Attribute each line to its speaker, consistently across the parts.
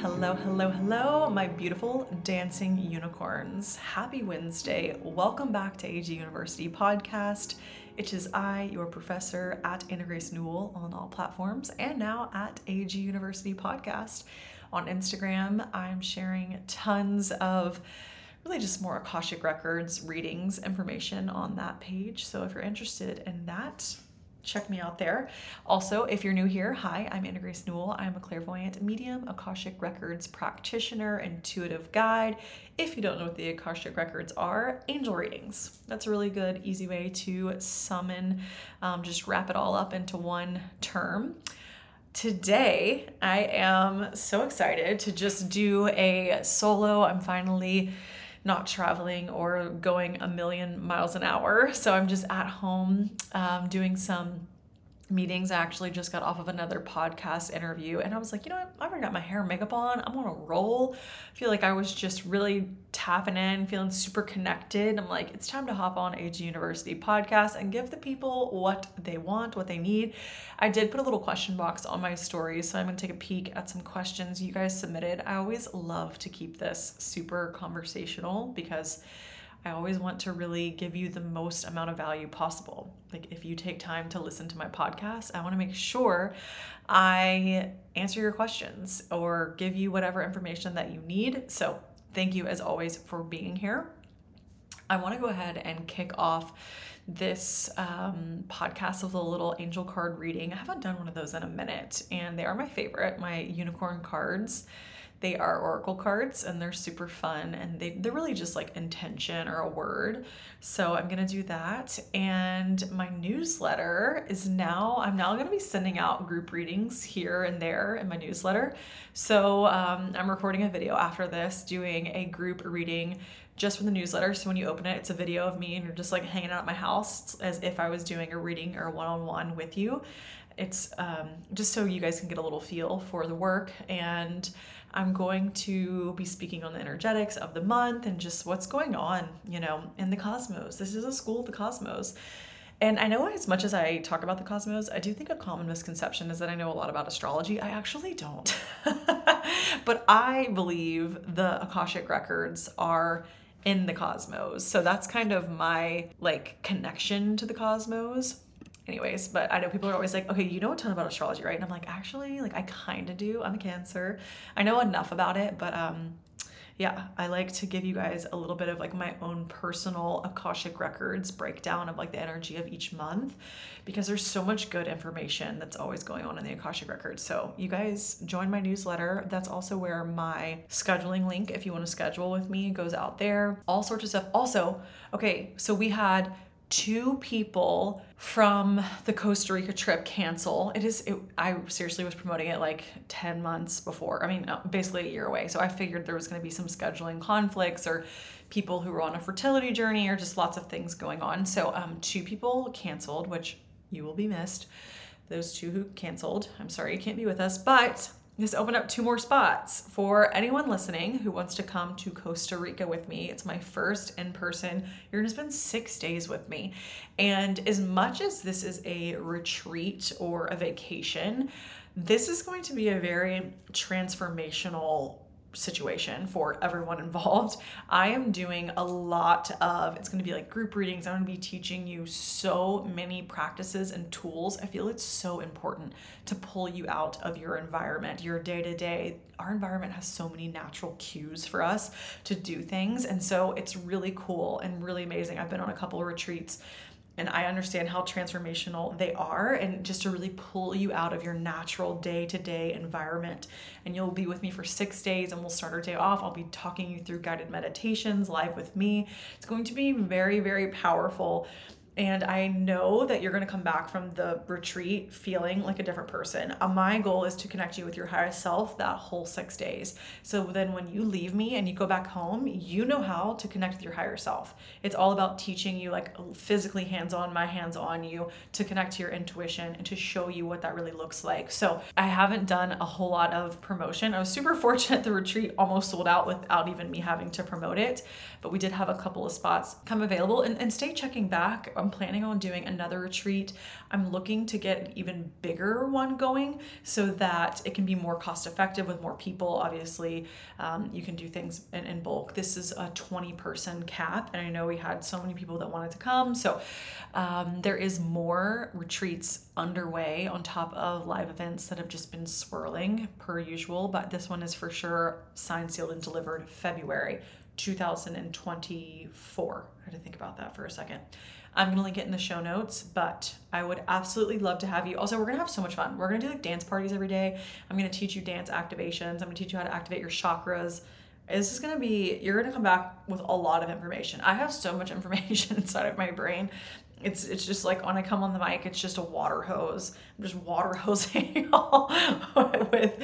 Speaker 1: Hello, hello, hello, my beautiful dancing unicorns. Happy Wednesday. Welcome back to AG University Podcast. It is I, your professor at Anna Grace Newell on all platforms, and now at AG University Podcast. On Instagram, I'm sharing tons of really just more Akashic Records readings information on that page. So if you're interested in that, check me out there. Also, if you're new here, hi, I'm Anna Grace Newell. I'm a clairvoyant medium, Akashic Records practitioner, intuitive guide. If you don't know what the Akashic Records are, angel readings. That's a really good, easy way to summon, um, just wrap it all up into one term. Today, I am so excited to just do a solo. I'm finally not traveling or going a million miles an hour. So I'm just at home um, doing some meetings. I actually just got off of another podcast interview and I was like, you know what? I already got my hair and makeup on. I'm on a roll. I feel like I was just really tapping in, feeling super connected. I'm like, it's time to hop on AG University podcast and give the people what they want, what they need. I did put a little question box on my story, so I'm going to take a peek at some questions you guys submitted. I always love to keep this super conversational because I always want to really give you the most amount of value possible. Like, if you take time to listen to my podcast, I want to make sure I answer your questions or give you whatever information that you need. So, thank you as always for being here. I want to go ahead and kick off this um, podcast with a little angel card reading. I haven't done one of those in a minute, and they are my favorite, my unicorn cards. They are oracle cards and they're super fun and they, they're really just like intention or a word. So I'm going to do that. And my newsletter is now, I'm now going to be sending out group readings here and there in my newsletter. So um, I'm recording a video after this doing a group reading just for the newsletter. So when you open it, it's a video of me and you're just like hanging out at my house as if I was doing a reading or one on one with you. It's um, just so you guys can get a little feel for the work and I'm going to be speaking on the energetics of the month and just what's going on, you know, in the cosmos. This is a school of the cosmos. And I know as much as I talk about the cosmos, I do think a common misconception is that I know a lot about astrology. I actually don't. but I believe the Akashic records are in the cosmos. So that's kind of my like connection to the cosmos anyways but i know people are always like okay you know a ton about astrology right? And i'm like actually like i kind of do. I'm a cancer. I know enough about it but um yeah i like to give you guys a little bit of like my own personal akashic records breakdown of like the energy of each month because there's so much good information that's always going on in the akashic records. So you guys join my newsletter. That's also where my scheduling link if you want to schedule with me goes out there. All sorts of stuff. Also okay so we had two people from the Costa Rica trip cancel. It is, it, I seriously was promoting it like 10 months before. I mean, uh, basically a year away. So I figured there was going to be some scheduling conflicts or people who were on a fertility journey or just lots of things going on. So um, two people canceled, which you will be missed. Those two who canceled, I'm sorry you can't be with us, but just opened up two more spots for anyone listening who wants to come to Costa Rica with me. It's my first in person. You're going to spend six days with me. And as much as this is a retreat or a vacation, this is going to be a very transformational situation for everyone involved. I am doing a lot of it's going to be like group readings. I'm going to be teaching you so many practices and tools. I feel it's so important to pull you out of your environment, your day to day. Our environment has so many natural cues for us to do things. And so it's really cool and really amazing. I've been on a couple of retreats and I understand how transformational they are, and just to really pull you out of your natural day to day environment. And you'll be with me for six days, and we'll start our day off. I'll be talking you through guided meditations live with me. It's going to be very, very powerful. And I know that you're going to come back from the retreat feeling like a different person. Uh, my goal is to connect you with your higher self that whole six days. So then when you leave me and you go back home, you know how to connect with your higher self. It's all about teaching you, like physically hands on, my hands on you, to connect to your intuition and to show you what that really looks like. So I haven't done a whole lot of promotion. I was super fortunate the retreat almost sold out without even me having to promote it. But we did have a couple of spots come available and, and stay checking back. I'm I'm planning on doing another retreat. I'm looking to get an even bigger one going so that it can be more cost effective with more people. Obviously, um, you can do things in, in bulk. This is a 20 person cap, and I know we had so many people that wanted to come. So um, there is more retreats underway on top of live events that have just been swirling per usual, but this one is for sure signed, sealed, and delivered February 2024. I had to think about that for a second. I'm gonna link it in the show notes, but I would absolutely love to have you. Also, we're gonna have so much fun. We're gonna do like dance parties every day. I'm gonna teach you dance activations. I'm gonna teach you how to activate your chakras. This is gonna be, you're gonna come back with a lot of information. I have so much information inside of my brain. It's it's just like when I come on the mic, it's just a water hose. I'm just water hosing all with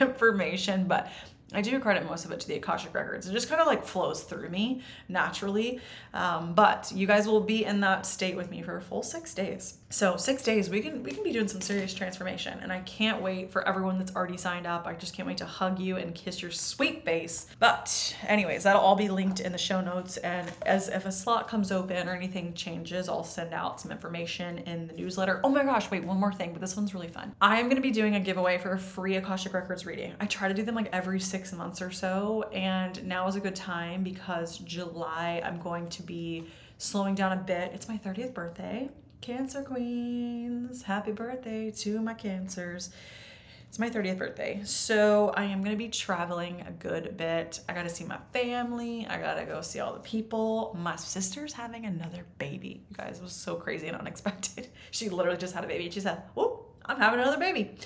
Speaker 1: information, but I do credit most of it to the Akashic Records. It just kind of like flows through me naturally. Um, but you guys will be in that state with me for a full six days. So six days, we can we can be doing some serious transformation, and I can't wait for everyone that's already signed up. I just can't wait to hug you and kiss your sweet face. But anyways, that'll all be linked in the show notes. And as if a slot comes open or anything changes, I'll send out some information in the newsletter. Oh my gosh, wait, one more thing, but this one's really fun. I am gonna be doing a giveaway for a free Akashic Records reading. I try to do them like every six months or so, and now is a good time because July I'm going to be slowing down a bit. It's my 30th birthday. Cancer Queens, happy birthday to my cancers. It's my 30th birthday. So I am going to be traveling a good bit. I got to see my family. I got to go see all the people. My sister's having another baby. You guys, it was so crazy and unexpected. She literally just had a baby. She said, Whoop, I'm having another baby.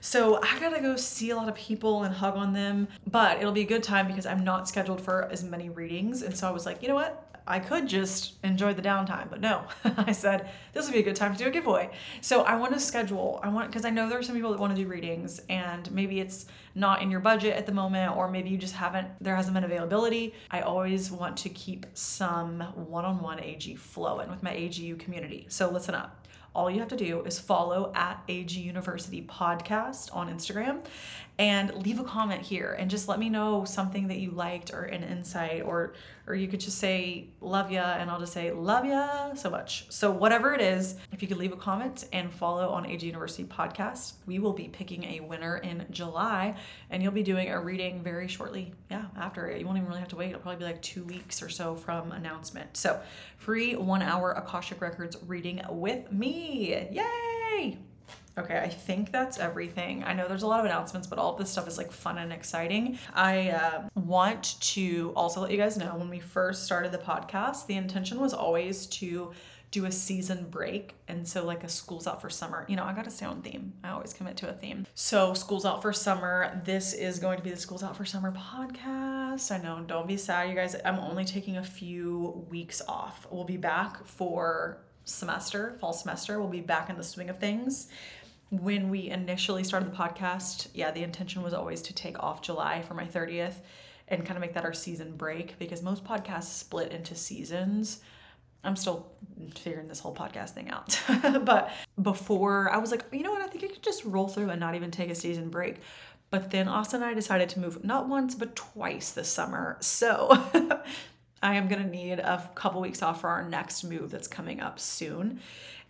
Speaker 1: So I gotta go see a lot of people and hug on them, but it'll be a good time because I'm not scheduled for as many readings. And so I was like, you know what? I could just enjoy the downtime, but no. I said this would be a good time to do a giveaway. So I want to schedule. I want because I know there are some people that want to do readings, and maybe it's not in your budget at the moment, or maybe you just haven't. There hasn't been availability. I always want to keep some one-on-one AG flowing with my AGU community. So listen up all you have to do is follow at AG University Podcast on Instagram and leave a comment here and just let me know something that you liked or an insight or or you could just say love ya and I'll just say love ya so much. So whatever it is, if you could leave a comment and follow on AG University podcast, we will be picking a winner in July and you'll be doing a reading very shortly. Yeah, after it. you won't even really have to wait. It'll probably be like 2 weeks or so from announcement. So, free 1 hour Akashic Records reading with me. Yay! Okay, I think that's everything. I know there's a lot of announcements, but all of this stuff is like fun and exciting. I uh, want to also let you guys know when we first started the podcast, the intention was always to do a season break. And so, like, a school's out for summer. You know, I got to stay on theme. I always commit to a theme. So, school's out for summer. This is going to be the School's Out for Summer podcast. I know, don't be sad, you guys. I'm only taking a few weeks off. We'll be back for semester, fall semester. We'll be back in the swing of things when we initially started the podcast, yeah, the intention was always to take off July for my 30th and kind of make that our season break because most podcasts split into seasons. I'm still figuring this whole podcast thing out. but before I was like, you know what, I think I could just roll through and not even take a season break. But then Austin and I decided to move not once, but twice this summer. So I am going to need a couple weeks off for our next move that's coming up soon.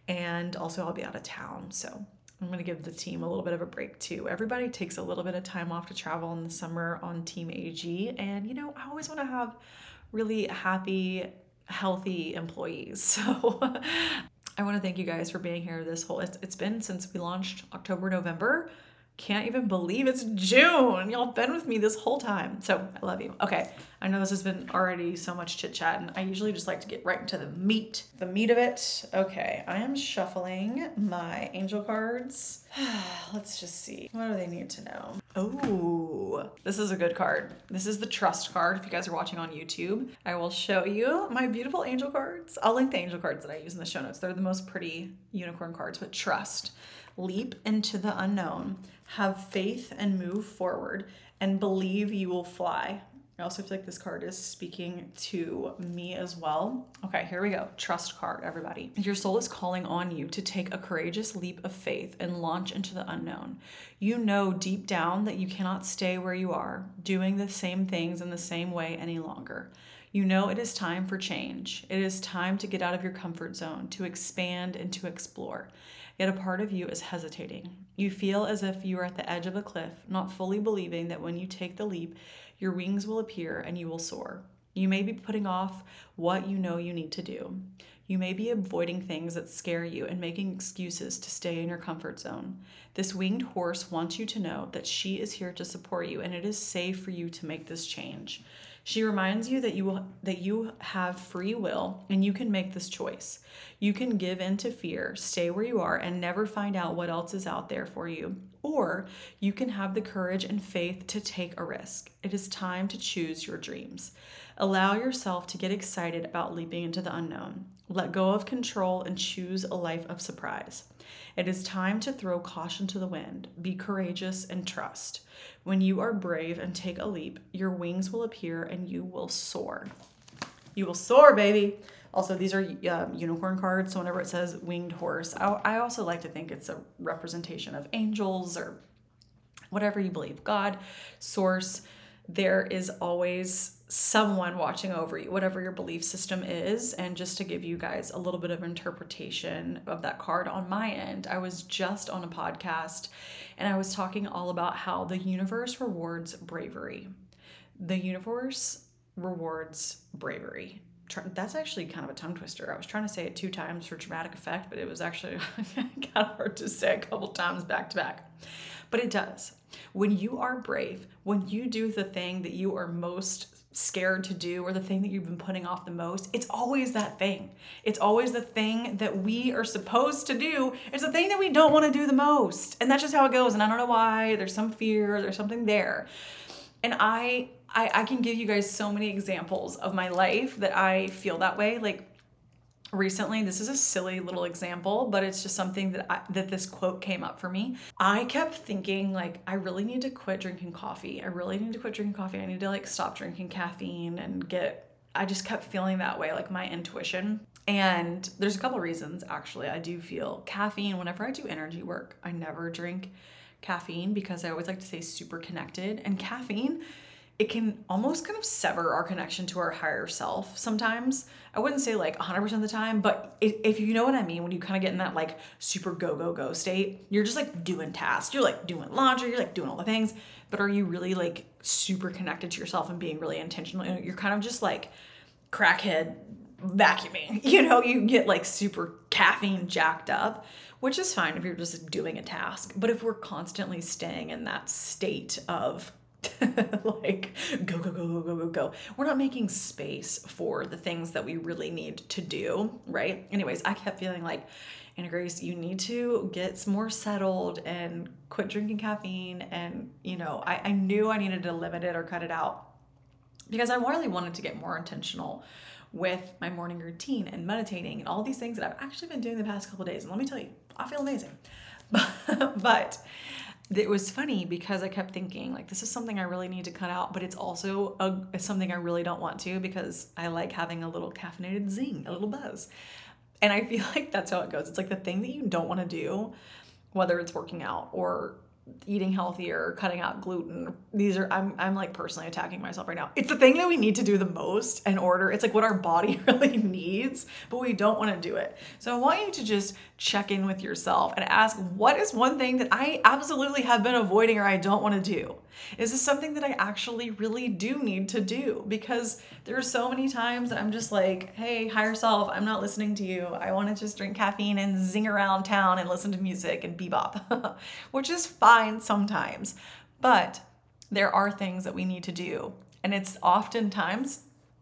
Speaker 1: And also, I'll be out of town. So I'm going to give the team a little bit of a break too. Everybody takes a little bit of time off to travel in the summer on Team AG. And, you know, I always want to have really happy, healthy employees. So I want to thank you guys for being here this whole, it's, it's been since we launched October, November. Can't even believe it's June. Y'all been with me this whole time. So I love you. Okay. I know this has been already so much chit chat, and I usually just like to get right into the meat, the meat of it. Okay. I am shuffling my angel cards. Let's just see. What do they need to know? Oh, this is a good card. This is the trust card. If you guys are watching on YouTube, I will show you my beautiful angel cards. I'll link the angel cards that I use in the show notes. They're the most pretty unicorn cards, but trust. Leap into the unknown have faith and move forward, and believe you will fly. I also feel like this card is speaking to me as well. Okay, here we go. Trust card, everybody. Your soul is calling on you to take a courageous leap of faith and launch into the unknown. You know deep down that you cannot stay where you are, doing the same things in the same way any longer. You know it is time for change. It is time to get out of your comfort zone, to expand and to explore. Yet a part of you is hesitating. You feel as if you are at the edge of a cliff, not fully believing that when you take the leap, your wings will appear and you will soar. You may be putting off what you know you need to do. You may be avoiding things that scare you and making excuses to stay in your comfort zone. This winged horse wants you to know that she is here to support you and it is safe for you to make this change. She reminds you that you will, that you have free will and you can make this choice. You can give in to fear, stay where you are and never find out what else is out there for you. Or you can have the courage and faith to take a risk. It is time to choose your dreams. Allow yourself to get excited about leaping into the unknown. Let go of control and choose a life of surprise. It is time to throw caution to the wind. Be courageous and trust. When you are brave and take a leap, your wings will appear and you will soar. You will soar, baby. Also, these are um, unicorn cards, so whenever it says winged horse, I, I also like to think it's a representation of angels or whatever you believe God, source. There is always someone watching over you, whatever your belief system is. And just to give you guys a little bit of interpretation of that card on my end, I was just on a podcast and I was talking all about how the universe rewards bravery. The universe rewards bravery. That's actually kind of a tongue twister. I was trying to say it two times for dramatic effect, but it was actually kind of hard to say a couple times back to back. But it does. When you are brave, when you do the thing that you are most scared to do or the thing that you've been putting off the most, it's always that thing. It's always the thing that we are supposed to do. It's the thing that we don't want to do the most. And that's just how it goes. And I don't know why. There's some fear, there's something there. And I I, I can give you guys so many examples of my life that I feel that way. Like recently this is a silly little example but it's just something that I, that this quote came up for me. I kept thinking like i really need to quit drinking coffee. I really need to quit drinking coffee. I need to like stop drinking caffeine and get i just kept feeling that way like my intuition. And there's a couple reasons actually. I do feel caffeine whenever i do energy work. I never drink caffeine because i always like to stay super connected. And caffeine it can almost kind of sever our connection to our higher self sometimes. I wouldn't say like 100% of the time, but if you know what I mean, when you kind of get in that like super go, go, go state, you're just like doing tasks. You're like doing laundry, you're like doing all the things, but are you really like super connected to yourself and being really intentional? You're kind of just like crackhead vacuuming. You know, you get like super caffeine jacked up, which is fine if you're just doing a task. But if we're constantly staying in that state of like go go go go go go go. We're not making space for the things that we really need to do right? Anyways i kept feeling like anna grace you need to get more settled and quit drinking caffeine and you know I, I knew i needed to limit it or cut it out because i really wanted to get more intentional with my morning routine and meditating and all these things that i've actually been doing the past couple days. And let me tell you i feel amazing. But it was funny because I kept thinking like this is something I really need to cut out, but it's also a, something I really don't want to because I like having a little caffeinated zing, a little buzz. And I feel like that's how it goes. It's like the thing that you don't want to do, whether it's working out or eating healthier, cutting out gluten. These are I'm I'm like personally attacking myself right now. It's the thing that we need to do the most in order. It's like what our body really needs, but we don't want to do it. So I want you to just check in with yourself and ask what is one thing that I absolutely have been avoiding or I don't want to do? Is this something that I actually really do need to do? Because there are so many times that I'm just like, hey, higher self, I'm not listening to you. I want to just drink caffeine and zing around town and listen to music and bebop, which is fine sometimes. But there are things that we need to do. And it's oftentimes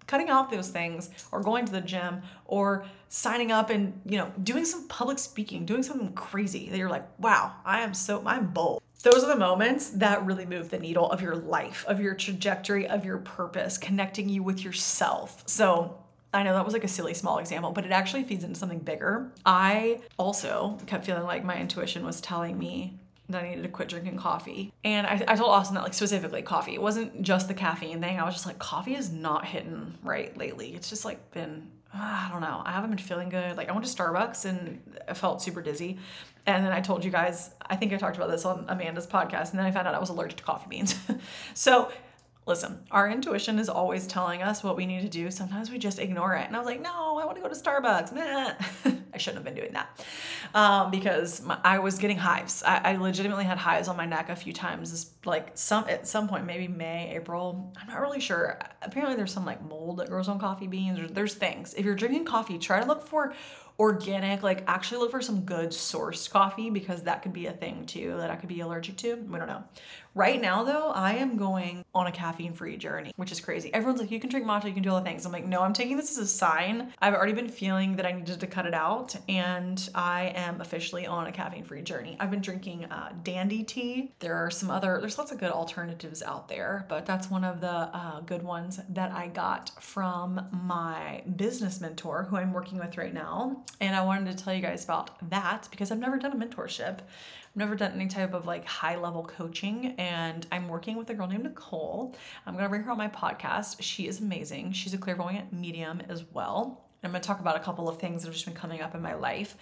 Speaker 1: cutting out those things or going to the gym or signing up and you know doing some public speaking doing something crazy that you're like wow i am so i'm bold those are the moments that really move the needle of your life of your trajectory of your purpose connecting you with yourself so I know that was like a silly small example, but it actually feeds into something bigger. I also kept feeling like my intuition was telling me that I needed to quit drinking coffee. And I, I told Austin that like specifically coffee. It wasn't just the caffeine thing. I was just like, coffee is not hitting right lately. It's just like been ah, I don't know. I haven't been feeling good. Like I went to Starbucks and I felt super dizzy. And then I told you guys, I think I talked about this on Amanda's podcast, and then I found out I was allergic to coffee beans. so listen, our intuition is always telling us what we need to do. Sometimes we just ignore it. And I was like, no, I want to go to Starbucks. Nah. I shouldn't have been doing that um, because my, I was getting hives. I, I, legitimately had hives on my neck a few times. Like some at some point, maybe May, April. I'm not really sure. Apparently, there's some like mold that grows on coffee beans. There's, there's things. If you're drinking coffee, try to look for organic, like actually look for some good sourced coffee because that could be a thing too that I could be allergic to. We don't know. Right now, though, I am going on a caffeine free journey, which is crazy. Everyone's like, you can drink matcha, you can do all the things. I'm like, no, I'm taking this as a sign. I've already been feeling that I needed to cut it out, and I am officially on a caffeine free journey. I've been drinking uh, dandy tea. There are some other, there's lots of good alternatives out there, but that's one of the uh, good ones that I got from my business mentor who I'm working with right now. And I wanted to tell you guys about that because I've never done a mentorship never done any type of like high level coaching and I'm working with a girl named Nicole. I'm to bring her on my podcast. She is amazing. She's a clairvoyant medium as well. I'm to talk about a couple of things that have just been coming up in my life.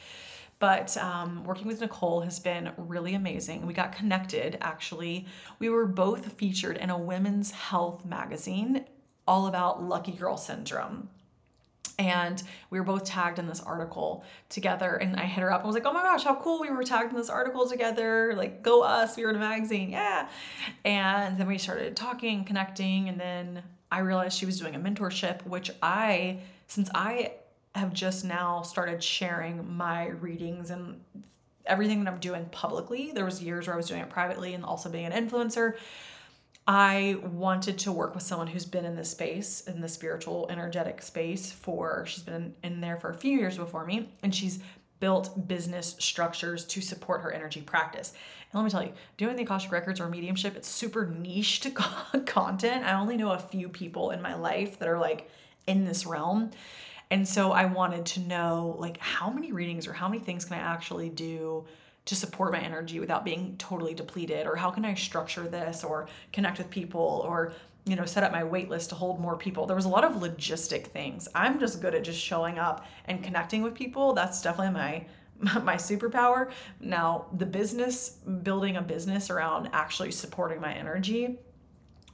Speaker 1: But um, working with Nicole has been really amazing. We got connected actually. We were both featured in a women's health magazine all about lucky girl syndrome and we were both tagged in this article together and i hit her up. And was like oh my gosh how cool we were tagged in this article together like go us we were in a magazine yeah. And then we started talking connecting and then i realized she was doing a mentorship which i since i have just now started sharing my readings and everything that i'm doing publicly there was years where i was doing it privately and also being an influencer I wanted to work with someone who's been in this space, in the spiritual, energetic space for, she's been in there for a few years before me, and she's built business structures to support her energy practice. And let me tell you, doing the Akashic Records or mediumship, it's super niche content. I only know a few people in my life that are like in this realm. And so I wanted to know like how many readings or how many things can I actually do to support my energy without being totally depleted or how can i structure this or connect with people or you know set up my wait list to hold more people? There was a lot of logistic things. I'm just good at just showing up and connecting with people. That's definitely my my superpower. Now the business building a business around actually supporting my energy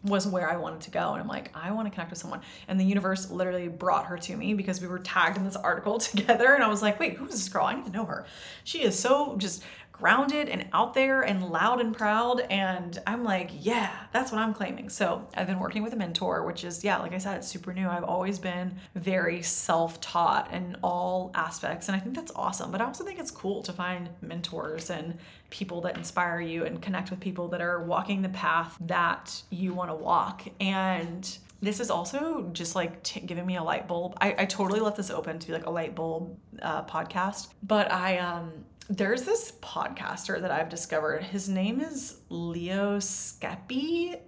Speaker 1: was where I wanted to go. And I'm like, I want to connect with someone. And the universe literally brought her to me because we were tagged in this article together. And I was like, wait, who is this girl? I need to know her. She is so just grounded and out there and loud and proud. And I'm like, yeah, that's what I'm claiming. So I've been working with a mentor, which is, yeah, like I said, it's super new. I've always been very self taught in all aspects. And I think that's awesome. But I also think it's cool to find mentors and people that inspire you and connect with people that are walking the path that you want to walk. And this is also just like t- giving me a light bulb. I, I totally left this open to be like a light bulb uh, podcast, but I um there's this podcaster that I've discovered. His name is Leo Skepi.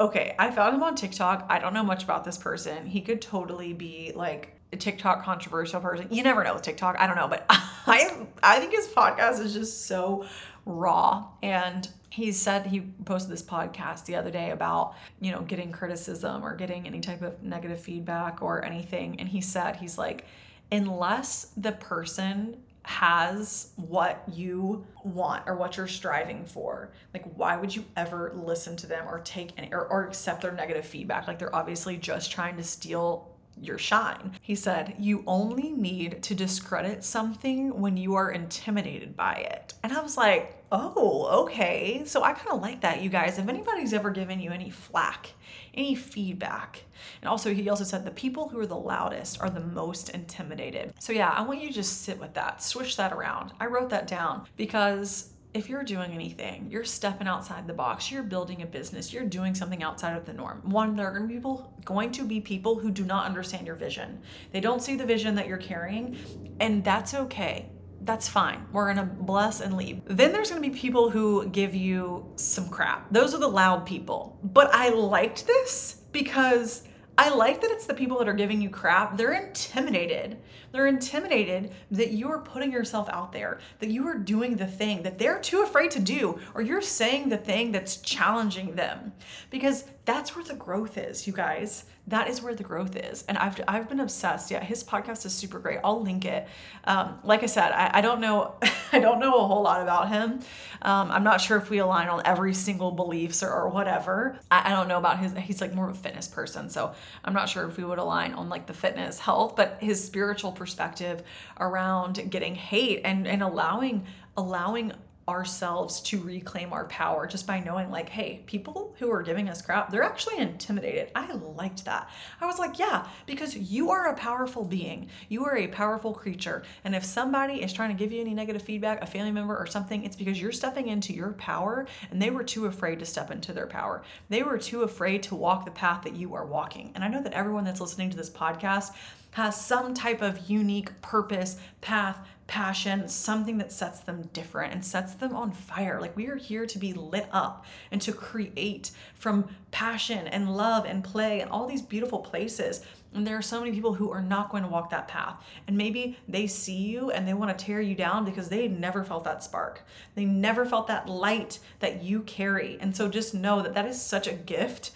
Speaker 1: Okay, I found him on TikTok. I don't know much about this person. He could totally be like a TikTok controversial person. You never know with TikTok. I don't know, but I I think his podcast is just so raw. And he said he posted this podcast the other day about you know getting criticism or getting any type of negative feedback or anything. And he said he's like unless the person has what you want or what you're striving for like why would you ever listen to them or take any or, or accept their negative feedback? Like they're obviously just trying to steal your shine. He said, You only need to discredit something when you are intimidated by it. And I was like, Oh, okay. So I kind of like that, you guys. If anybody's ever given you any flack, any feedback, and also he also said, The people who are the loudest are the most intimidated. So yeah, I want you to just sit with that, switch that around. I wrote that down because if you're doing anything, you're stepping outside the box, you're building a business, you're doing something outside of the norm. One, there are going to be people, going to be people who do not understand your vision. They don't see the vision that you're carrying, and that's okay. That's fine. We're to bless and leave. Then there's to be people who give you some crap. Those are the loud people. But I liked this because I like that it's the people that are giving you crap. They're intimidated. They're intimidated that you are putting yourself out there, that you are doing the thing that they're too afraid to do, or you're saying the thing that's challenging them. Because that's where the growth is, you guys. that is where the growth is. And I've, I've been obsessed. Yeah, his podcast is super great. I'll link it. Um, like I said, I, I don't know, I don't know a whole lot about him. Um, I'm not sure if we align on every single beliefs or, or whatever. I, I don't know about his, he's like more of a fitness person. So I'm not sure if we would align on like the fitness health, but his spiritual perspective around getting hate and, and allowing, allowing ourselves to reclaim our power just by knowing like hey people who are giving us crap they're actually intimidated. I liked that. I was like yeah because you are a powerful being. You are a powerful creature. And if somebody is trying to give you any negative feedback a family member or something it's because you're stepping into your power and they were too afraid to step into their power. They were too afraid to walk the path that you are walking. And i know that everyone that's listening to this podcast has some type of unique purpose, path, passion, something that sets them different and sets them on fire. Like we are here to be lit up and to create from passion and love and play and all these beautiful places. And there are so many people who are not going to walk that path. And maybe they see you and they want to tear you down because they never felt that spark. They never felt that light that you carry. And so just know that that is such a gift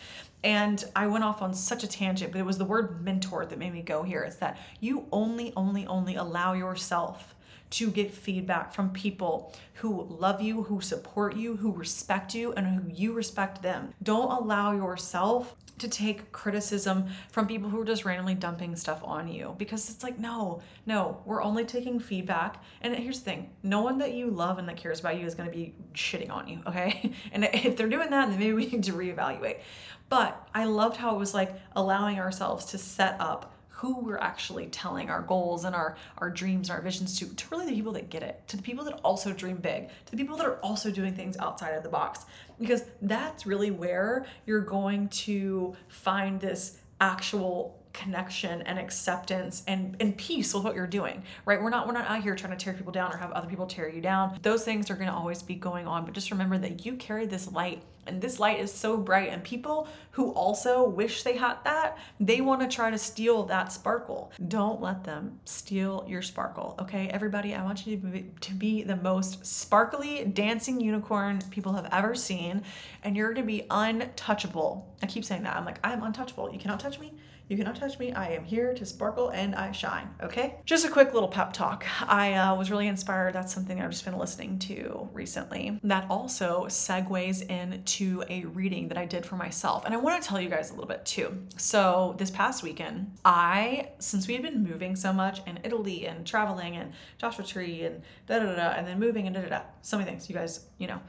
Speaker 1: and I went off on such a tangent, but it was the word mentor that made me go here. It's that you only, only, only allow yourself to get feedback from people who love you, who support you, who respect you, and who you respect them. Don't allow yourself to take criticism from people who are just randomly dumping stuff on you because it's like, no, no, we're only taking feedback. And here's the thing no one that you love and that cares about you is going to be shitting on you, okay? And if they're doing that, then maybe we need to reevaluate. But I loved how it was like allowing ourselves to set up who we're actually telling our goals and our our dreams and our visions to to really the people that get it to the people that also dream big to the people that are also doing things outside of the box. Because that's really where you're going to find this actual connection and acceptance and, and peace with what you're doing right? We're not we're not out here trying to tear people down or have other people tear you down. Those things are going to always be going on but just remember that you carry this light and this light is so bright and people who also wish they had that they want to try to steal that sparkle. Don't let them steal your sparkle okay? Everybody i want you to be, to be the most sparkly dancing unicorn people have ever seen and you're going to be untouchable. I keep saying that i'm like i'm untouchable. You cannot touch me you cannot touch me. I am here to sparkle and I shine. Okay? Just a quick little pep talk. I uh, was really inspired. That's something I've just been listening to recently. That also segues into a reading that I did for myself. And I want to tell you guys a little bit too. So, this past weekend, I, since we had been moving so much in Italy and traveling and Joshua Tree and da da da, and then moving and da da da, so many things, you guys, you know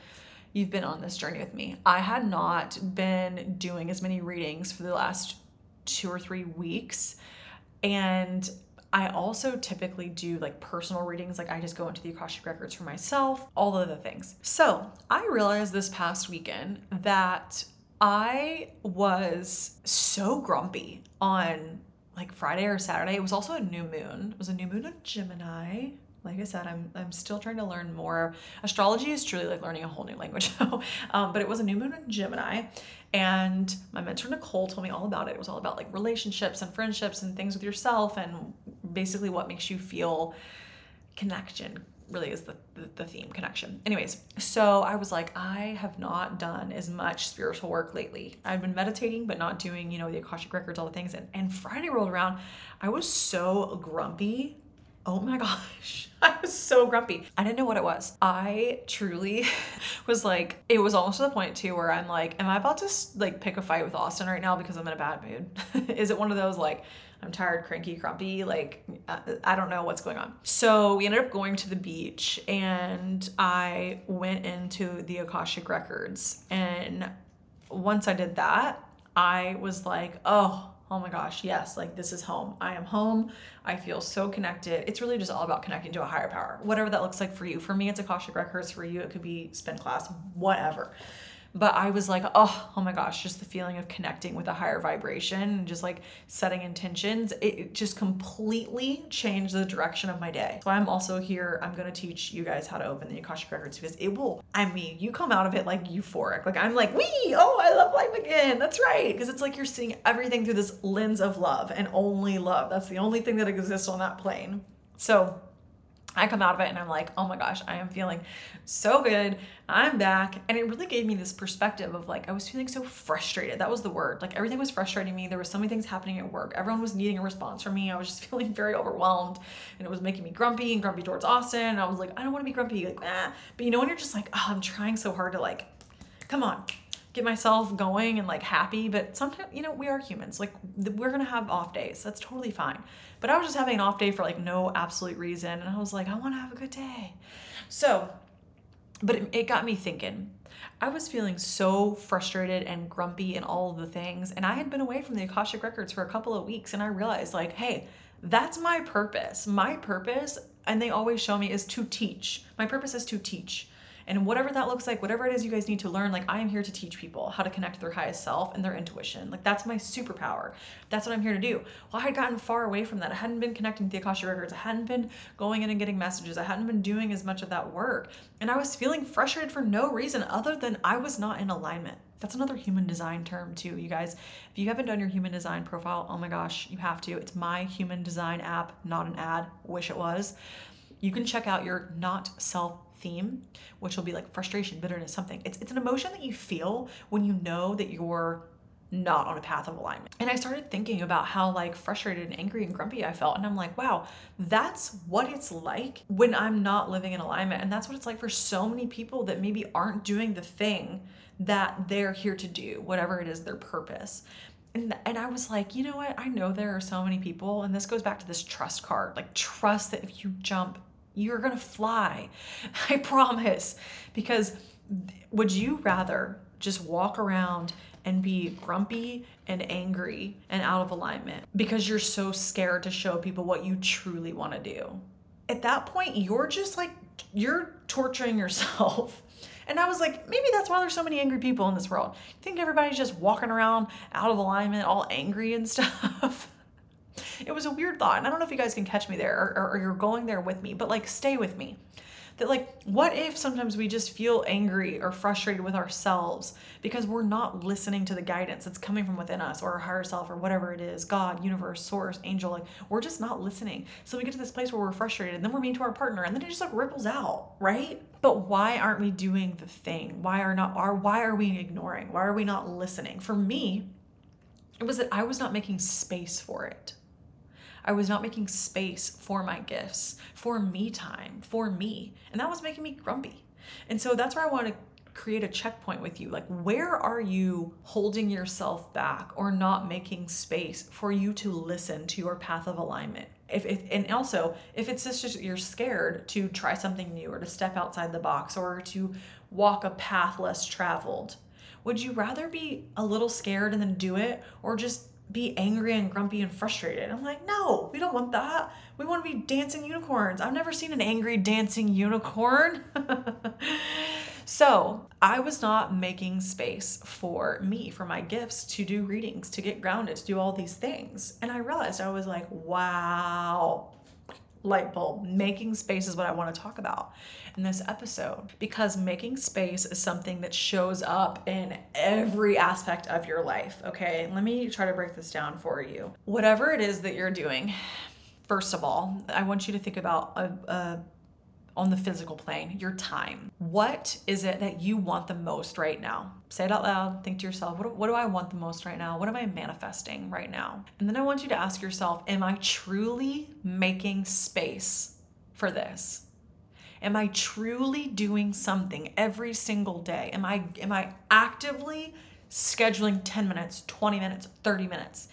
Speaker 1: you've been on this journey with me. I had not been doing as many readings for the last two or three weeks. And I also typically do like personal readings, like I just go into the Akashic Records for myself, all of the things. So I realized this past weekend that I was so grumpy on like Friday or Saturday. It was also a new moon. It was a new moon in Gemini like I said, I'm I'm still trying to learn more. Astrology is truly like learning a whole new language. um, but it was a new moon in Gemini, and my mentor Nicole told me all about it. It was all about like relationships and friendships and things with yourself, and basically what makes you feel connection really is the, the, the, theme connection. Anyways so i was like i have not done as much spiritual work lately. I've been meditating but not doing you know the akashic records all the things. And, and friday rolled around. I was so grumpy oh my gosh, I was so grumpy. I didn't know what it was. I truly was like, it was almost to the point too where I'm like, am I about to like pick a fight with Austin right now because I'm in a bad mood? Is it one of those like, I'm tired, cranky, grumpy. Like, I don't know what's going on. So, we ended up going to the beach and I went into the Akashic Records. And once I did that, I was like, oh, oh my gosh, yes, like this is home. I am home. I feel so connected. It's really just all about connecting to a higher power, whatever that looks like for you. For me, it's Akashic Records. For you, it could be spin class, whatever but I was like, oh, oh my gosh, just the feeling of connecting with a higher vibration and just like setting intentions, it just completely changed the direction of my day. So I'm also here, I'm gonna teach you guys how to open the Akashic Records because it will, I mean, you come out of it like euphoric. Like I'm like, wee, oh, I love life again. That's right. Because it's like you're seeing everything through this lens of love and only love. That's the only thing that exists on that plane. So I come out of it and I'm like, oh my gosh, I am feeling so good. I'm back. And it really gave me this perspective of like, I was feeling so frustrated. That was the word. Like everything was frustrating me. There was so many things happening at work. Everyone was needing a response from me. I was just feeling very overwhelmed and it was making me grumpy and grumpy towards Austin. And I was like, I don't want to be grumpy. Like, ah. But you know, when you're just like, oh, I'm trying so hard to like, come on, get myself going and like happy. But sometimes, you know, we are humans. Like we're to have off days. That's totally fine. But I was just having an off day for like no absolute reason. And I was like, I want to have a good day. So, but it, it got me thinking. I was feeling so frustrated and grumpy and all the things. And I had been away from the Akashic Records for a couple of weeks. And I realized, like, hey, that's my purpose. My purpose, and they always show me, is to teach. My purpose is to teach. And whatever that looks like, whatever it is you guys need to learn, like I am here to teach people how to connect their highest self and their intuition. Like that's my superpower. That's what I'm here to do. Well, I had gotten far away from that. I hadn't been connecting to the Akashic Records. I hadn't been going in and getting messages. I hadn't been doing as much of that work. And I was feeling frustrated for no reason other than I was not in alignment. That's another human design term too, you guys. If you haven't done your human design profile, oh my gosh, you have to. It's my human design app, not an ad. Wish it was. You can check out your not self which will be like frustration, bitterness, something. It's it's an emotion that you feel when you know that you're not on a path of alignment. And I started thinking about how like frustrated and angry and grumpy I felt. And I'm like, wow, that's what it's like when I'm not living in alignment. And that's what it's like for so many people that maybe aren't doing the thing that they're here to do, whatever it is their purpose. And, and I was like, you know what? I know there are so many people, and this goes back to this trust card like, trust that if you jump you're going to fly. I promise. Because would you rather just walk around and be grumpy and angry and out of alignment because you're so scared to show people what you truly want to do? At that point, you're just like, you're torturing yourself. And I was like, maybe that's why there's so many angry people in this world. You think everybody's just walking around out of alignment, all angry and stuff? It was a weird thought. And I don't know if you guys can catch me there or, or, you're going there with me, but like stay with me. That, like, what if sometimes we just feel angry or frustrated with ourselves because we're not listening to the guidance that's coming from within us or our higher self or whatever it is God, universe, source, angel? Like, we're just not listening. So we get to this place where we're frustrated and then we're mean to our partner and then it just like ripples out, right? But why aren't we doing the thing? Why are not are why are we ignoring? Why are we not listening? For me, it was that I was not making space for it. I was not making space for my gifts, for me time, for me. And that was making me grumpy. And so that's where I want to create a checkpoint with you. Like, where are you holding yourself back or not making space for you to listen to your path of alignment? If, if and also if it's just you're scared to try something new or to step outside the box or to walk a path less traveled, would you rather be a little scared and then do it or just be angry and grumpy and frustrated. I'm like, no, we don't want that. We want to be dancing unicorns. I've never seen an angry dancing unicorn. so I was not making space for me, for my gifts, to do readings, to get grounded, to do all these things. And I realized I was like, wow, light bulb. Making space is what I want to talk about in this episode because making space is something that shows up in every aspect of your life. Okay, let me try to break this down for you. Whatever it is that you're doing, first of all, I want you to think about a, a on the physical plane, your time. What is it that you want the most right now? Say it out loud. Think to yourself, what, what do I want the most right now? What am I manifesting right now? And then I want you to ask yourself, am I truly making space for this? Am I truly doing something every single day? Am I am I actively scheduling 10 minutes, 20 minutes, 30 minutes?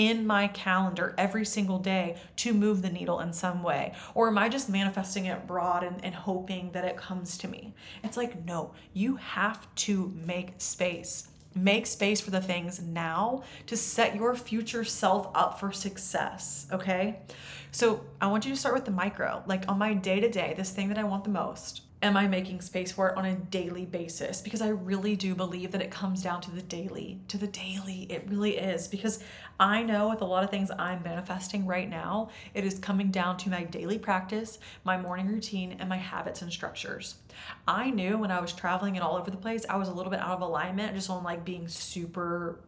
Speaker 1: In my calendar every single day to move the needle in some way? Or am I just manifesting it broad and, and hoping that it comes to me? It's like, no, you have to make space. Make space for the things now to set your future self up for success, okay? So I want you to start with the micro. Like on my day to day, this thing that I want the most, am I making space for it on a daily basis? Because I really do believe that it comes down to the daily, to the daily. It really is. Because I know with a lot of things I'm manifesting right now, it is coming down to my daily practice, my morning routine, and my habits and structures. I knew when I was traveling and all over the place, I was a little bit out of alignment, just on like being super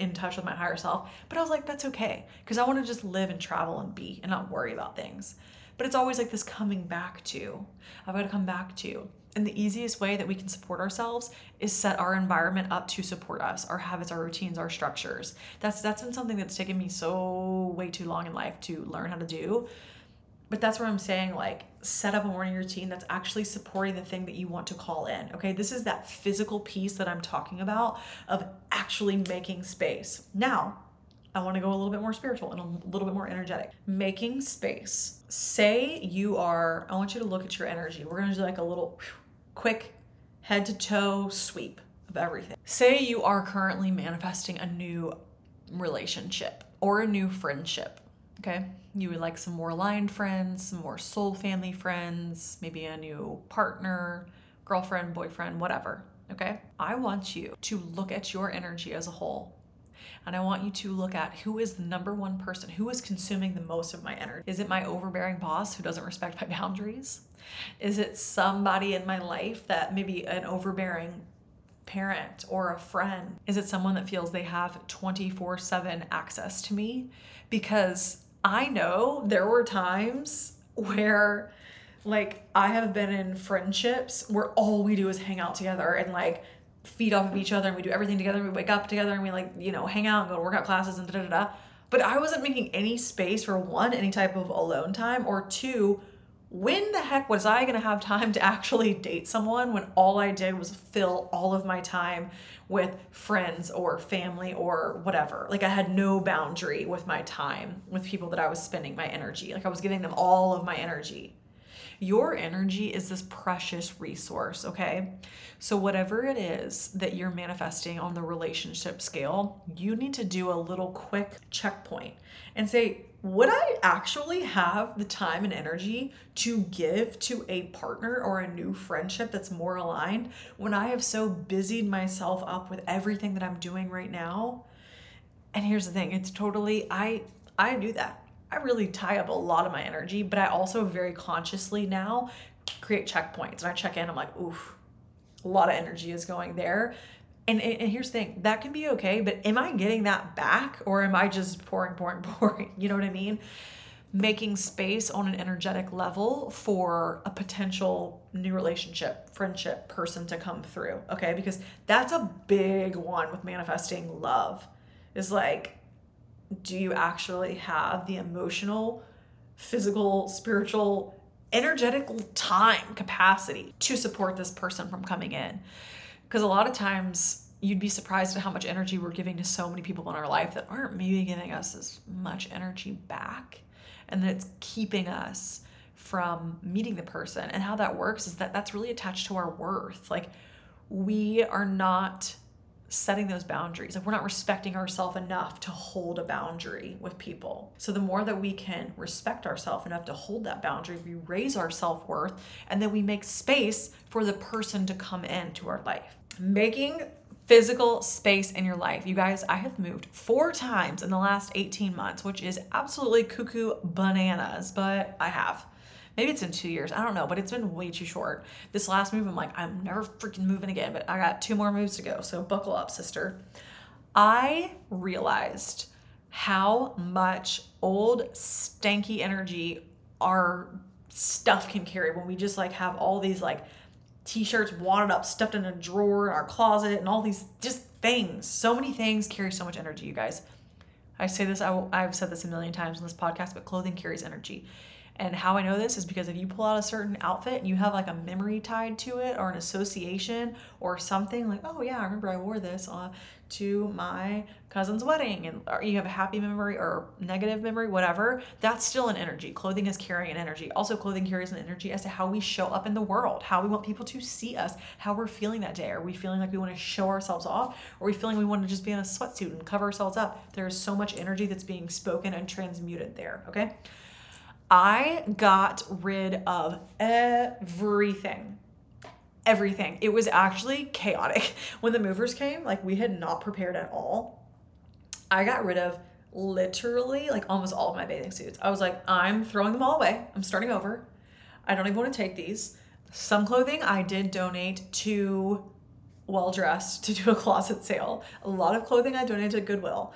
Speaker 1: in touch with my higher self. But I was like, that's okay. Because I want to just live and travel and be and not worry about things. But it's always like this coming back to. I've got to come back to. And the easiest way that we can support ourselves is set our environment up to support us, our habits, our routines, our structures. That's that's been something that's taken me so way too long in life to learn how to do. But that's where I'm saying like set up a morning routine that's actually supporting the thing that you want to call in. Okay? This is that physical piece that I'm talking about of actually making space. Now, I want to go a little bit more spiritual and a little bit more energetic. Making space. Say you are, I want you to look at your energy. We're going to do like a little quick head to toe sweep of everything. Say you are currently manifesting a new relationship or a new friendship, okay? You would like some more aligned friends, some more soul family friends, maybe a new partner, girlfriend, boyfriend, whatever, okay? I want you to look at your energy as a whole. And I want you to look at who is the number one person, who is consuming the most of my energy. Is it my overbearing boss who doesn't respect my boundaries? Is it somebody in my life that maybe an overbearing parent or a friend? Is it someone that feels they have 24 7 access to me? Because I know there were times where, like, I have been in friendships where all we do is hang out together and, like, feed off of each other and we do everything together and we wake up together and we, like, you know, hang out and go to workout classes and da da da. But I wasn't making any space for one, any type of alone time, or two, when the heck was I going to have time to actually date someone when all I did was fill all of my time with friends or family or whatever? Like I had no boundary with my time with people that I was spending my energy. Like I was giving them all of my energy. Your energy is this precious resource, okay? So, whatever it is that you're manifesting on the relationship scale, you need to do a little quick checkpoint and say, would I actually have the time and energy to give to a partner or a new friendship that's more aligned when I have so busied myself up with everything that I'm doing right now? And here's the thing, it's totally I I do that. I really tie up a lot of my energy, but I also very consciously now create checkpoints and I check in. I'm like, oof, a lot of energy is going there. And, and here's the thing that can be okay, but am I getting that back or am I just pouring, pouring, pouring? You know what I mean? Making space on an energetic level for a potential new relationship, friendship, person to come through. Okay. Because that's a big one with manifesting love is like, do you actually have the emotional, physical, spiritual, energetic time capacity to support this person from coming in? Because a lot of times you'd be surprised at how much energy we're giving to so many people in our life that aren't maybe giving us as much energy back. And that it's keeping us from meeting the person. And how that works is that that's really attached to our worth. Like, we are not setting those boundaries. Like we're not respecting ourselves enough to hold a boundary with people. So the more that we can respect ourselves enough to hold that boundary, we raise our self-worth and then we make space for the person to come into our life. Making physical space in your life. You guys, I have moved four times in the last 18 months, which is absolutely cuckoo bananas, but I have. Maybe it's in two years. I don't know, but it's been way too short. This last move, I'm like, I'm never freaking moving again, but I got two more moves to go. So buckle up, sister. I realized how much old, stanky energy our stuff can carry when we just like have all these like t-shirts wadded up, stuffed in a drawer in our closet, and all these just things. So many things carry so much energy, you guys. I say this, I, I've said this a million times on this podcast, but clothing carries energy. And how I know this is because if you pull out a certain outfit and you have like a memory tied to it or an association or something like, oh yeah, I remember I wore this uh, to my cousin's wedding, and you have a happy memory or negative memory, whatever, that's still an energy. Clothing is carrying an energy. Also, clothing carries an energy as to how we show up in the world, how we want people to see us, how we're feeling that day. Are we feeling like we want to show ourselves off? Or are we feeling we want to just be in a sweatsuit and cover ourselves up? There's so much energy that's being spoken and transmuted there, okay? I got rid of everything. Everything. It was actually chaotic. When the movers came, like we had not prepared at all. I got rid of literally like almost all of my bathing suits. I was like, I'm throwing them all away. I'm starting over. I don't even want to take these. Some clothing I did donate to well dressed to do a closet sale. A lot of clothing I donated to Goodwill.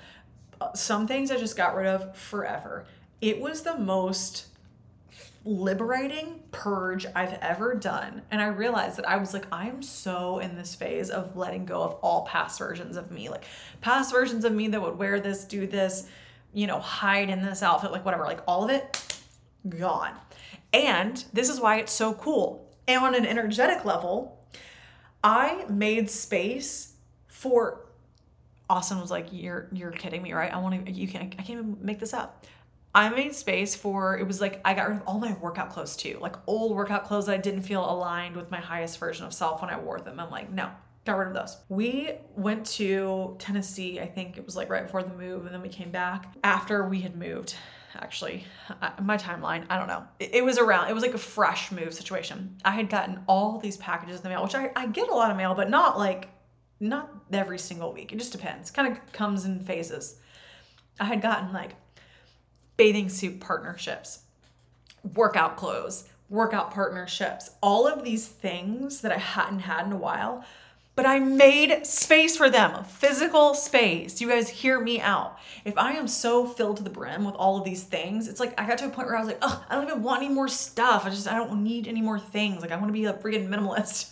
Speaker 1: Uh, some things I just got rid of forever. It was the most liberating purge I've ever done. And I realized that I was like, I'm so in this phase of letting go of all past versions of me, like past versions of me that would wear this, do this, you know, hide in this outfit, like whatever, like all of it gone. And this is why it's so cool. And on an energetic level, I made space for Austin was like, "You're you're kidding me, right? I want to. You can't. I can't even make this up." I made space for it was like I got rid of all my workout clothes too, like old workout clothes that I didn't feel aligned with my highest version of self when I wore them. I'm like, no, got rid of those. We went to Tennessee. I think it was like right before the move, and then we came back after we had moved. Actually, my timeline, I don't know. It, it was around, it was like a fresh move situation. I had gotten all these packages in the mail, which I, I get a lot of mail, but not like not every single week. It just depends. Kind of comes in phases. I had gotten like bathing suit partnerships, workout clothes, workout partnerships, all of these things that I hadn't had in a while but I made space for them, physical space. You guys hear me out. If I am so filled to the brim with all of these things, it's like I got to a point where I was like, oh, I don't even want any more stuff. I just, I don't need any more things. Like I want to be a freaking minimalist,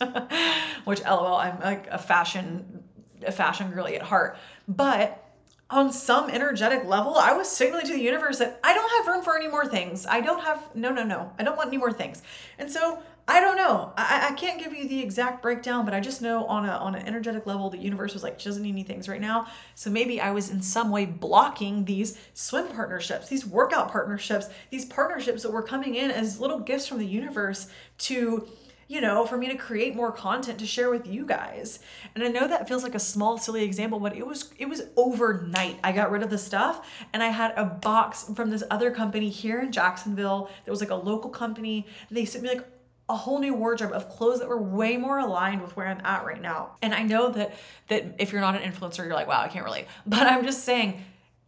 Speaker 1: which lol, I'm like a fashion, a fashion girly at heart. But on some energetic level, I was signaling to the universe that I don't have room for any more things. I don't have, no, no, no. I don't want any more things. And so I don't know. I, I can't give you the exact breakdown, but I just know on a on an energetic level, the universe was like, she doesn't need any things right now. So maybe I was in some way blocking these swim partnerships, these workout partnerships, these partnerships that were coming in as little gifts from the universe to you know, for me to create more content to share with you guys. And I know that feels like a small silly example, but it was it was overnight. I got rid of the stuff and I had a box from this other company here in Jacksonville. There was like a local company. They sent me like a whole new wardrobe of clothes that were way more aligned with where I'm at right now. And I know that that if you're not an influencer, you're like, wow, I can't relate. But I'm just saying,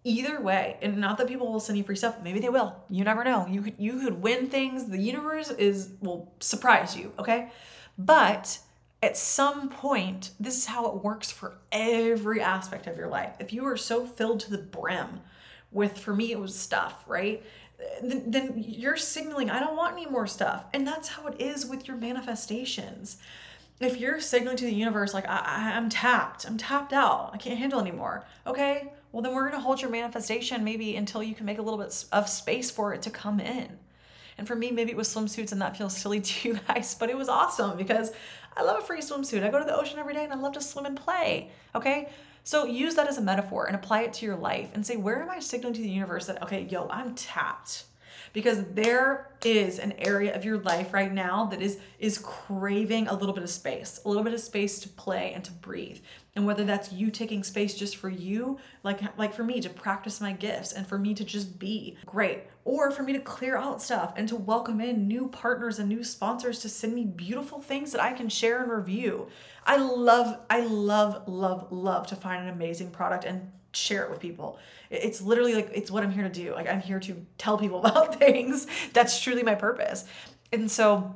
Speaker 1: either way, and not that people will send you free stuff, maybe they will. You never know. You could you could win things. The universe is will surprise you, okay? But at some point, this is how it works for every aspect of your life. If you are so filled to the brim with, for me, it was stuff, right? then, then you're signaling, I don't want any more stuff. And that's how it is with your manifestations. If you're signaling to the universe, like, I, I'm tapped, I'm tapped out, I can't handle anymore, okay, well, then we're gonna hold your manifestation maybe until you can make a little bit of space for it to come in. And for me, maybe it was swimsuits, and that feels silly to you guys, but it was awesome because I love a free swimsuit. I go to the ocean every day and I love to swim and play. Okay. So use that as a metaphor and apply it to your life and say, where am I signaling to the universe that, okay, yo, I'm tapped? Because there is an area of your life right now that is is craving a little bit of space, a little bit of space to play and to breathe. And whether that's you taking space just for you, like like for me to practice my gifts and for me to just be great, or for me to clear out stuff and to welcome in new partners and new sponsors to send me beautiful things that I can share and review. I love, I love, love, love to find an amazing product and share it with people. It's literally like it's what I'm here to do. Like I'm here to tell people about things. That's truly my purpose. And so,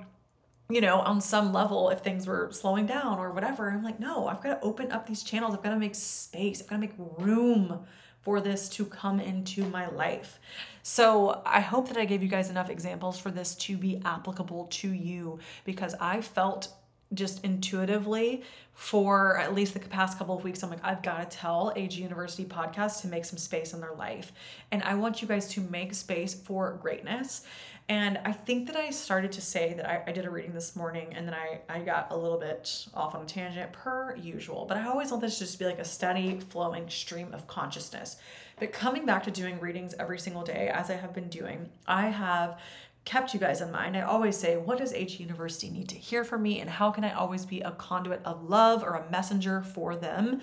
Speaker 1: you know, on some level, if things were slowing down or whatever, I'm like, no, I've got to open up these channels. I've got to make space. I've got to make room for this to come into my life. So I hope that I gave you guys enough examples for this to be applicable to you because I felt just intuitively for at least the past couple of weeks i'm like i've got to tell ag university podcast to make some space in their life. And i want you guys to make space for greatness. And i think that i started to say that i, I did a reading this morning and then I, I got a little bit off on a tangent per usual but i always want this to just be like a steady flowing stream of consciousness. But coming back to doing readings every single day as i have been doing i have kept you guys in mind. I always say, what does AG University need to hear from me, and how can I always be a conduit of love or a messenger for them?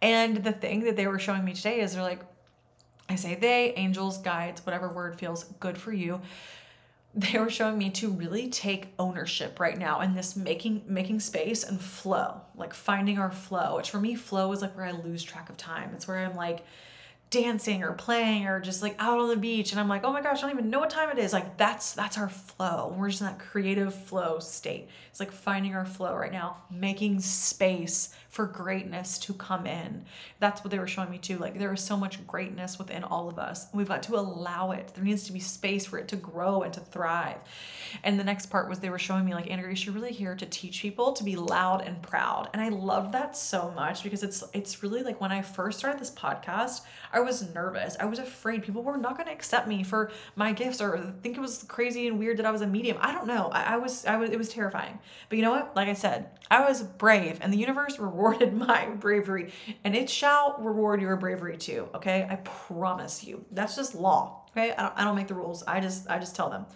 Speaker 1: And the thing that they were showing me today is they're like, I say they, angels, guides, whatever word feels good for you. They were showing me to really take ownership right now in this making making space and flow, like finding our flow. Which for me, flow is like where I lose track of time. It's where I'm like, dancing or playing or just like out on the beach and I'm like, "Oh my gosh, I don't even know what time it is." Like that's that's our flow. We're just in that creative flow state. It's like finding our flow right now, making space for greatness to come in. That's what they were showing me too. Like there is so much greatness within all of us. We've got to allow it. There needs to be space for it to grow and to thrive. And the next part was they were showing me like, Andrea, you're really here to teach people to be loud and proud. And I love that so much because it's it's really like when I first started this podcast, I was nervous. I was afraid people were not going to accept me for my gifts or think it was crazy and weird that I was a medium. I don't know. I, I was I was it was terrifying. But you know what? Like I said, I was brave and the universe rewarded my bravery and it shall reward your bravery too. Okay. I promise you. That's just law. Okay. I don't, I don't make the rules. I just, I just tell them.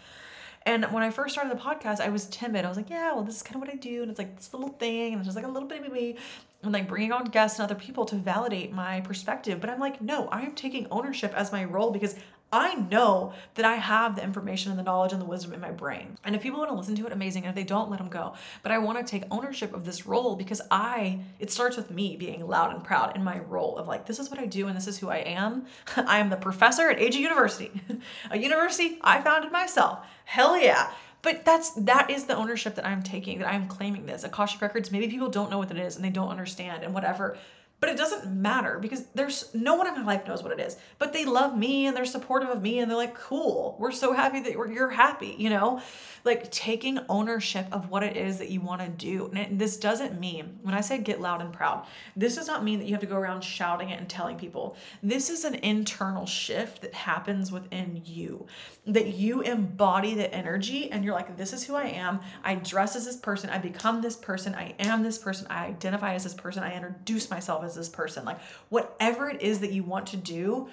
Speaker 1: And when I first started the podcast, I was timid. I was like, yeah, well, this is kind of what I do. And it's like this little thing. And it's just like a little bit of me. And like bringing on guests and other people to validate my perspective. But I'm like, no, I am taking ownership as my role because I know that I have the information and the knowledge and the wisdom in my brain. And if people want to listen to it, amazing. And if they don't, let them go. But I want to take ownership of this role because I, it starts with me being loud and proud in my role of like, this is what I do and this is who I am. I am the professor at AG University, a university I founded myself. Hell yeah. But that's that is the ownership that I'm taking, that I'm claiming this. Akashic Records, maybe people don't know what it is and they don't understand and whatever but it doesn't matter because there's no one in my life knows what it is. But they love me and they're supportive of me and they're like cool. We're so happy that you're happy you know? Like taking ownership of what it is that you want to do. And this doesn't mean when i say get loud and proud this does not mean that you have to go around shouting it and telling people. This is an internal shift that happens within you. That you embody the energy and you're like this is who i am. I dress as this person. I become this person. I am this person. I identify as this person. I introduce myself as this person. Like whatever it is that you want to do,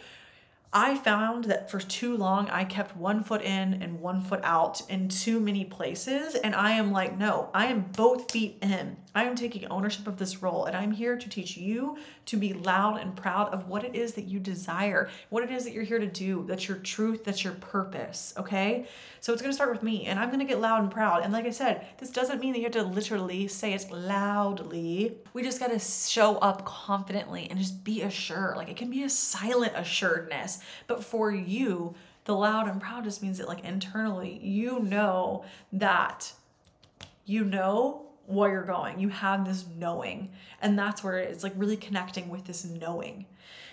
Speaker 1: I found that for too long I kept one foot in and one foot out in too many places. And I am like, no, I am both feet in. I am taking ownership of this role and I'm here to teach you to be loud and proud of what it is that you desire, what it is that you're here to do, that's your truth, that's your purpose. Okay. So it's going to start with me and I'm going to get loud and proud. And like I said, this doesn't mean that you have to literally say it loudly. We just got to show up confidently and just be assured. Like it can be a silent assuredness, but for you, the loud and proud just means that like internally, you know that you know where you're going. You have this knowing. And that's where it's like really connecting with this knowing.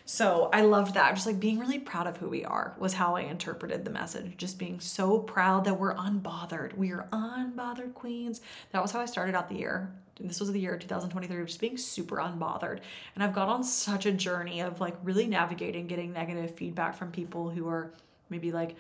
Speaker 1: So I loved that. Just like being really proud of who we are was how I interpreted the message. Just being so proud that we're unbothered. We are unbothered queens. That was how I started out the year. And This was the year 2023, just being super unbothered. And I've got on such a journey of like really navigating getting negative feedback from people who are maybe like,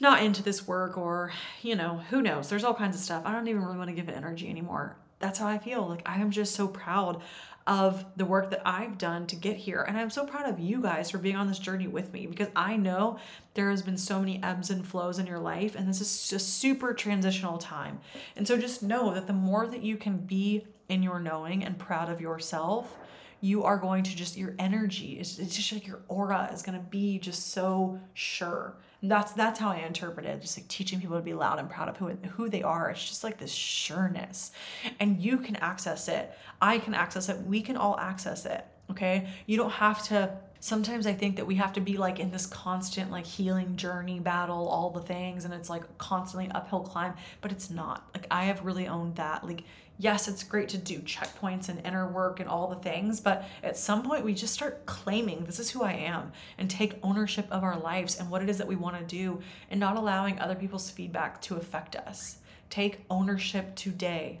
Speaker 1: not into this work or, you know, who knows? There's all kinds of stuff. I don't even really want to give it energy anymore. That's how I feel. Like I am just so proud of the work that I've done to get here. And I'm so proud of you guys for being on this journey with me because I know there has been so many ebbs and flows in your life and this is just super transitional time. And so just know that the more that you can be in your knowing and proud of yourself, you are going to just your energy it's, it's just like your aura is going to be just so sure that's that's how I interpret it. Just like teaching people to be loud and proud of who who they are. It's just like this sureness, and you can access it. I can access it. We can all access it. Okay, you don't have to. Sometimes I think that we have to be like in this constant like healing journey battle, all the things, and it's like constantly uphill climb. But it's not. Like I have really owned that. Like yes, it's great to do checkpoints and inner work and all the things, but at some point we just start claiming this is who I am and take ownership of our lives and what it is that we want to do and not allowing other people's feedback to affect us. Take ownership today.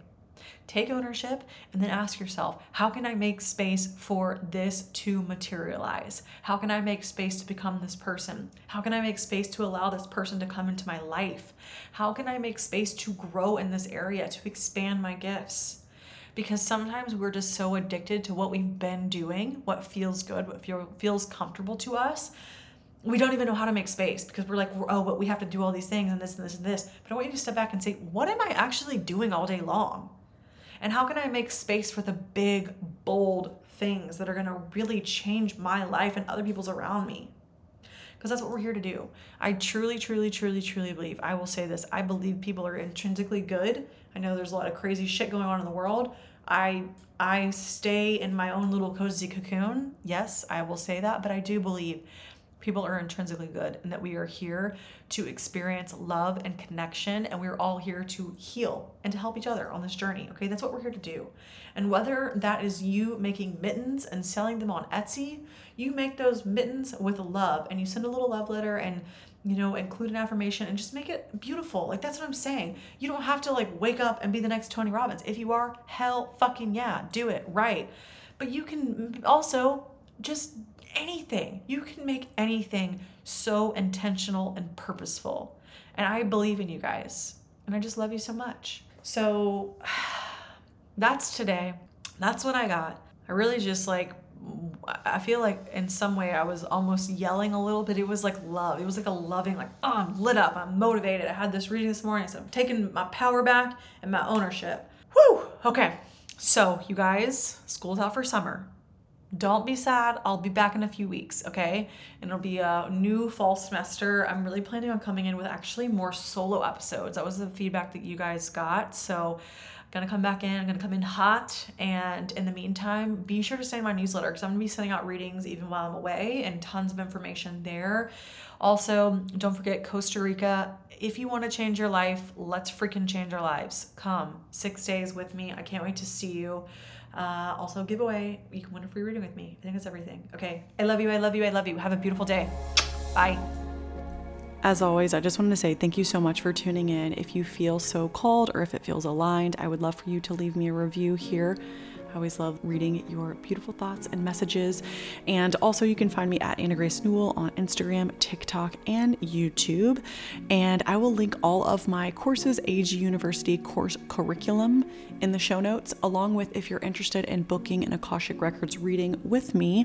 Speaker 1: Take ownership and then ask yourself, how can I make space for this to materialize? How can I make space to become this person? How can I make space to allow this person to come into my life? How can I make space to grow in this area, to expand my gifts? Because sometimes we're just so addicted to what we've been doing, what feels good, what feel, feels comfortable to us, we don't even know how to make space because we're like, oh, but we have to do all these things and this and this and this. But I want you to step back and say, what am I actually doing all day long? And how can I make space for the big, bold things that are going to really change my life and other people's around me? Because that's what we're here to do. I truly, truly, truly, truly believe, I will say this I believe people are intrinsically good. I know there's a lot of crazy shit going on in the world. I I stay in my own little cozy cocoon. Yes, I will say that, but I do believe people are intrinsically good and that we are here to experience love and connection and we're all here to heal and to help each other on this journey okay? That's what we're here to do. And whether that is you making mittens and selling them on etsy you make those mittens with love and you send a little love letter and you know include an affirmation and just make it beautiful like that's what i'm saying. You don't have to like wake up and be the next tony robbins. If you are hell fucking yeah do it right. But you can also just anything. You can make anything so intentional and purposeful. And I believe in you guys. And I just love you so much. So that's today. That's what I got. I really just like, I feel like in some way I was almost yelling a little bit. It was like love. It was like a loving, like, oh, I'm lit up. I'm motivated. I had this reading this morning. So I'm taking my power back and my ownership. Whew. Okay. So, you guys, school's out for summer don't be sad. I'll be back in a few weeks, okay? And it'll be a new fall semester. I'm really planning on coming in with actually more solo episodes. That was the feedback that you guys got. So, I'm gonna come back in. I'm gonna come in hot. And in the meantime, be sure to stay in my newsletter because I'm gonna be sending out readings even while I'm away and tons of information there. Also, don't forget Costa Rica. If you want to change your life, let's freaking change our lives. Come six days with me. I can't wait to see you. Uh, also, giveaway. You can win a free reading with me. I think that's everything. Okay. I love you. I love you. I love you. Have a beautiful day. Bye. As always, I just wanted to say thank you so much for tuning in. If you feel so called or if it feels aligned, I would love for you to leave me a review here I always love reading your beautiful thoughts and messages. And also, you can find me at Anna Grace Newell on Instagram, TikTok, and YouTube. And I will link all of my courses, AG University course curriculum, in the show notes, along with if you're interested in booking an Akashic Records reading with me.